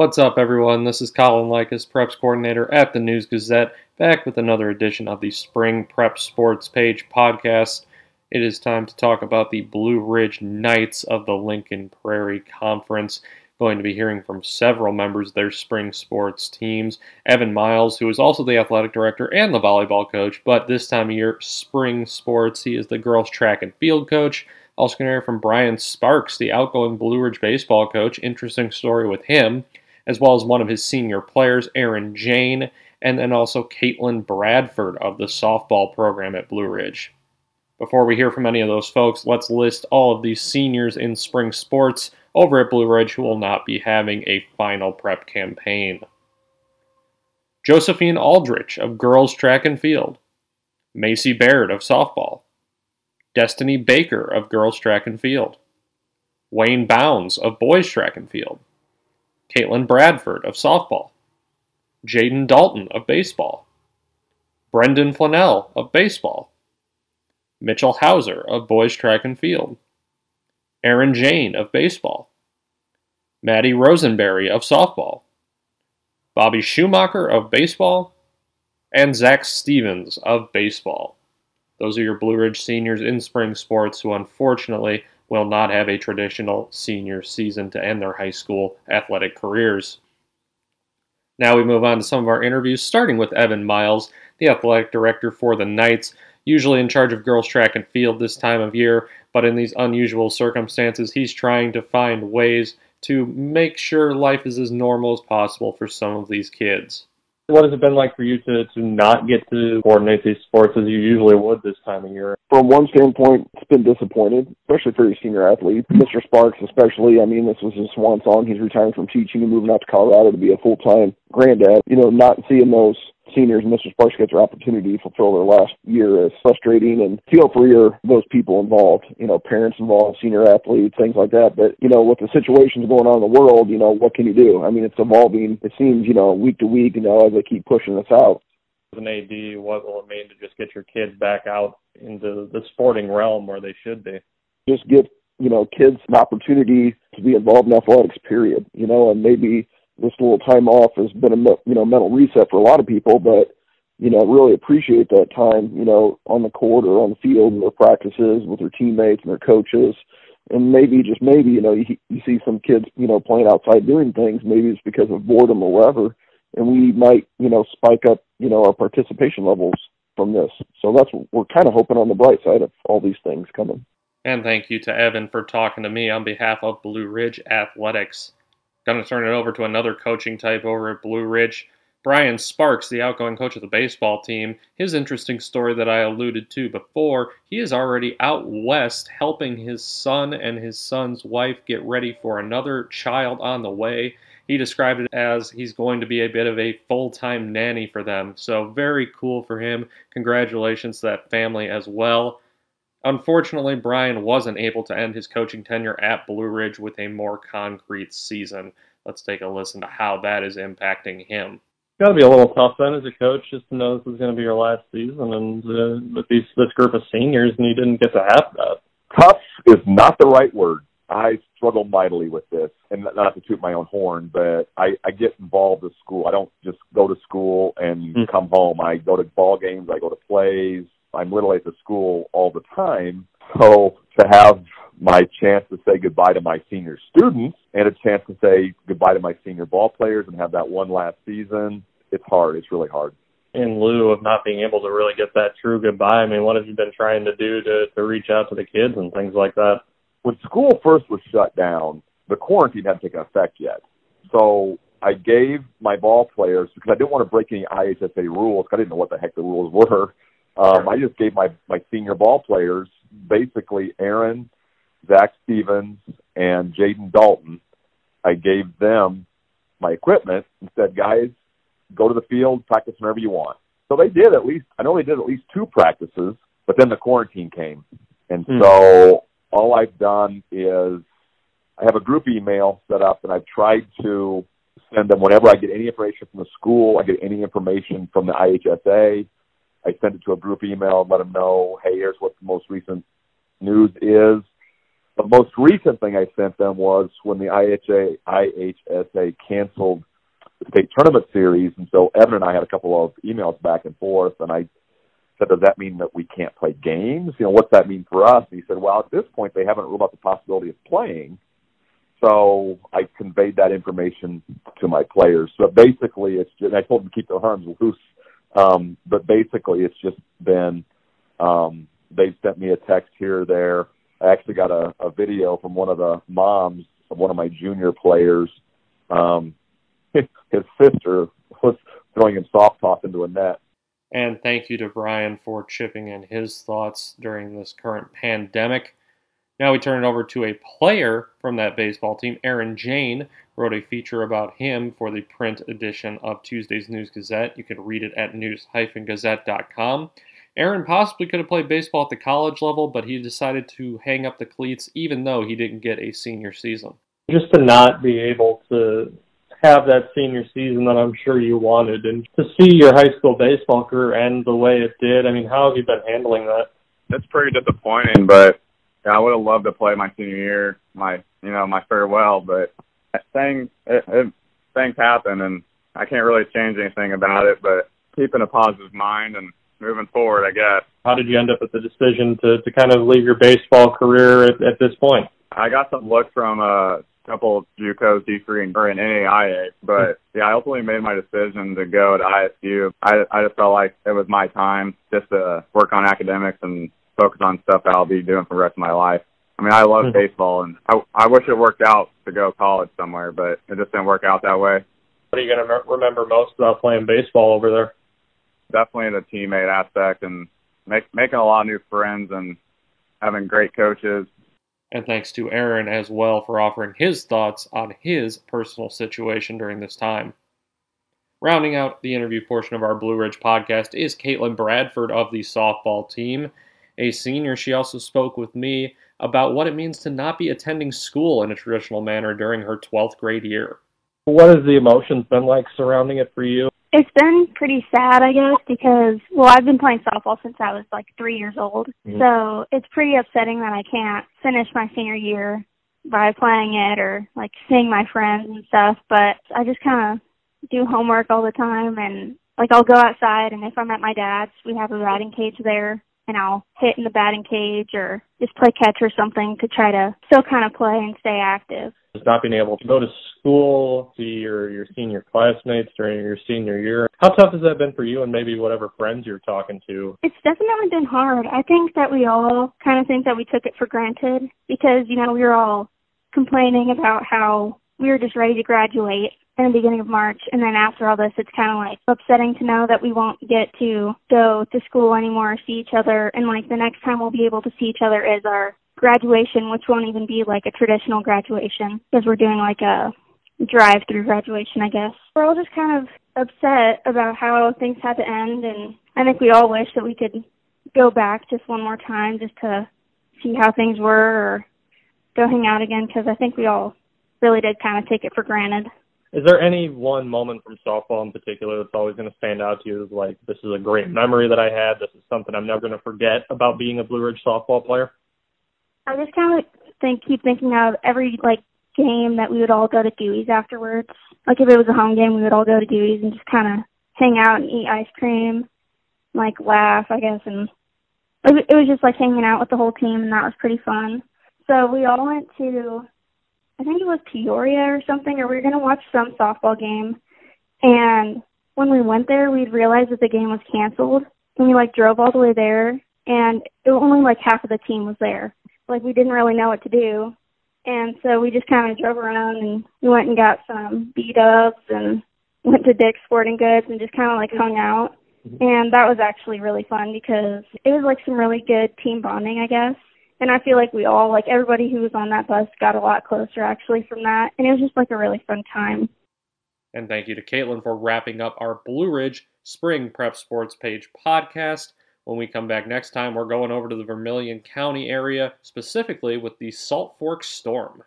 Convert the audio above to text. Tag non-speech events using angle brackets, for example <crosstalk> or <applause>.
What's up, everyone? This is Colin Likas, Preps Coordinator at the News Gazette, back with another edition of the Spring Prep Sports Page podcast. It is time to talk about the Blue Ridge Knights of the Lincoln Prairie Conference. Going to be hearing from several members of their spring sports teams. Evan Miles, who is also the athletic director and the volleyball coach, but this time of year, spring sports, he is the girls' track and field coach. Also, going to hear from Brian Sparks, the outgoing Blue Ridge baseball coach. Interesting story with him as well as one of his senior players, Aaron Jane, and then also Caitlin Bradford of the softball program at Blue Ridge. Before we hear from any of those folks, let's list all of these seniors in spring sports over at Blue Ridge who will not be having a final prep campaign. Josephine Aldrich of girls track and field, Macy Baird of softball, Destiny Baker of girls track and field, Wayne Bounds of boys track and field, Caitlin Bradford of softball, Jaden Dalton of baseball, Brendan Flannell of baseball, Mitchell Hauser of boys track and field, Aaron Jane of baseball, Maddie Rosenberry of softball, Bobby Schumacher of baseball, and Zach Stevens of baseball. Those are your Blue Ridge seniors in spring sports who unfortunately will not have a traditional senior season to end their high school athletic careers. Now we move on to some of our interviews, starting with Evan Miles, the athletic director for the Knights, usually in charge of girls track and field this time of year, but in these unusual circumstances, he's trying to find ways to make sure life is as normal as possible for some of these kids. What has it been like for you to, to not get to coordinate these sports as you usually would this time of year? From one standpoint, it's been disappointed, especially for your senior athlete. Mr. Sparks, especially, I mean, this was his swan song. He's retiring from teaching and moving out to Colorado to be a full-time granddad. You know, not seeing those seniors and Mr. Sparks get their opportunity to fulfill their last year is frustrating and feel for your those people involved, you know, parents involved, senior athletes, things like that. But, you know, with the situations going on in the world, you know, what can you do? I mean, it's evolving, it seems, you know, week to week, you know, as they keep pushing this out. As an AD, what will it mean to just get your kids back out into the sporting realm where they should be? Just give, you know, kids an opportunity to be involved in athletics, period, you know, and maybe this little time off has been a you know mental reset for a lot of people, but you know really appreciate that time you know on the court or on the field and their practices with their teammates and their coaches, and maybe just maybe you know you, you see some kids you know playing outside doing things maybe it's because of boredom or whatever, and we might you know spike up you know our participation levels from this. So that's we're kind of hoping on the bright side of all these things coming. And thank you to Evan for talking to me on behalf of Blue Ridge Athletics. Going to turn it over to another coaching type over at Blue Ridge. Brian Sparks, the outgoing coach of the baseball team, his interesting story that I alluded to before, he is already out west helping his son and his son's wife get ready for another child on the way. He described it as he's going to be a bit of a full time nanny for them. So, very cool for him. Congratulations to that family as well. Unfortunately, Brian wasn't able to end his coaching tenure at Blue Ridge with a more concrete season. Let's take a listen to how that is impacting him. It's got to be a little tough then as a coach just to know this is going to be your last season and uh, with these this group of seniors and you didn't get to have that. Tough is not the right word. I struggle mightily with this, and not to toot my own horn, but I, I get involved with school. I don't just go to school and mm-hmm. come home. I go to ball games. I go to plays. I'm literally at the school all the time. So to have my chance to say goodbye to my senior students and a chance to say goodbye to my senior ball players and have that one last season, it's hard. It's really hard. In lieu of not being able to really get that true goodbye, I mean, what have you been trying to do to, to reach out to the kids and things like that? When school first was shut down, the quarantine hadn't taken effect yet. So I gave my ball players, because I didn't want to break any IHSA rules, I didn't know what the heck the rules were. Um, I just gave my my senior ball players basically Aaron, Zach Stevens, and Jaden Dalton. I gave them my equipment and said, guys, go to the field, practice whenever you want. So they did at least. I know they did at least two practices, but then the quarantine came, and mm. so all I've done is I have a group email set up, and I've tried to send them whenever I get any information from the school, I get any information from the IHSA I send it to a group email and let them know, hey, here's what the most recent news is. the most recent thing I sent them was when the IHA IHSA canceled the state tournament series, and so Evan and I had a couple of emails back and forth, and I said, "Does that mean that we can't play games? You know, what's that mean for us?" And he said, "Well, at this point, they haven't ruled out the possibility of playing." So I conveyed that information to my players. So basically, it's just I told them to keep their arms loose. Um, but basically, it's just been um, they've sent me a text here or there. I actually got a, a video from one of the moms of one of my junior players. Um, <laughs> his sister was throwing him soft toss into a net. And thank you to Brian for chipping in his thoughts during this current pandemic. Now we turn it over to a player from that baseball team. Aaron Jane wrote a feature about him for the print edition of Tuesday's News Gazette. You can read it at news-gazette.com. Aaron possibly could have played baseball at the college level, but he decided to hang up the cleats even though he didn't get a senior season. Just to not be able to have that senior season that I'm sure you wanted and to see your high school baseball career end the way it did. I mean, how have you been handling that? That's pretty disappointing, but yeah, I would have loved to play my senior year, my you know my farewell, but things it, it, things happen, and I can't really change anything about it. But keeping a positive mind and moving forward, I guess. How did you end up with the decision to to kind of leave your baseball career at, at this point? I got some look from a couple of JUCOs, D3 and or an NAIA, but yeah, I ultimately made my decision to go to ISU. I I just felt like it was my time just to work on academics and focus on stuff that I'll be doing for the rest of my life. I mean, I love mm-hmm. baseball, and I, I wish it worked out to go college somewhere, but it just didn't work out that way. What are you going to remember most about playing baseball over there? Definitely the teammate aspect and make, making a lot of new friends and having great coaches. And thanks to Aaron as well for offering his thoughts on his personal situation during this time. Rounding out the interview portion of our Blue Ridge podcast is Caitlin Bradford of the softball team a senior, she also spoke with me about what it means to not be attending school in a traditional manner during her 12th grade year. What has the emotions been like surrounding it for you? It's been pretty sad, I guess, because, well, I've been playing softball since I was like three years old. Mm-hmm. So it's pretty upsetting that I can't finish my senior year by playing it or like seeing my friends and stuff. But I just kind of do homework all the time and like I'll go outside and if I'm at my dad's, we have a batting cage there and I'll hit in the batting cage or just play catch or something to try to still kind of play and stay active. Just not being able to go to school, see your your senior classmates during your senior year. How tough has that been for you and maybe whatever friends you're talking to? It's definitely been hard. I think that we all kind of think that we took it for granted because, you know, we were all complaining about how we were just ready to graduate in the beginning of March. And then after all this, it's kind of like upsetting to know that we won't get to go to school anymore, see each other. And like the next time we'll be able to see each other is our graduation, which won't even be like a traditional graduation because we're doing like a drive through graduation, I guess. We're all just kind of upset about how things had to end. And I think we all wish that we could go back just one more time just to see how things were or go hang out again because I think we all really did kind of take it for granted. Is there any one moment from softball in particular that's always going to stand out to you as like this is a great memory that I had. This is something I'm never going to forget about being a Blue Ridge softball player. I just kind of think keep thinking of every like game that we would all go to Dewey's afterwards. Like if it was a home game, we would all go to Dewey's and just kind of hang out and eat ice cream, like laugh, I guess, and it was just like hanging out with the whole team, and that was pretty fun. So we all went to I think it was Peoria or something, or we were going to watch some softball game. And when we went there, we realized that the game was canceled. And we like drove all the way there, and it was only like half of the team was there. Like we didn't really know what to do, and so we just kind of drove around and we went and got some beat ups and went to Dick's Sporting Goods and just kind of like hung out. Mm-hmm. And that was actually really fun because it was like some really good team bonding, I guess. And I feel like we all, like everybody who was on that bus, got a lot closer actually from that. And it was just like a really fun time. And thank you to Caitlin for wrapping up our Blue Ridge Spring Prep Sports Page podcast. When we come back next time, we're going over to the Vermilion County area, specifically with the Salt Fork Storm.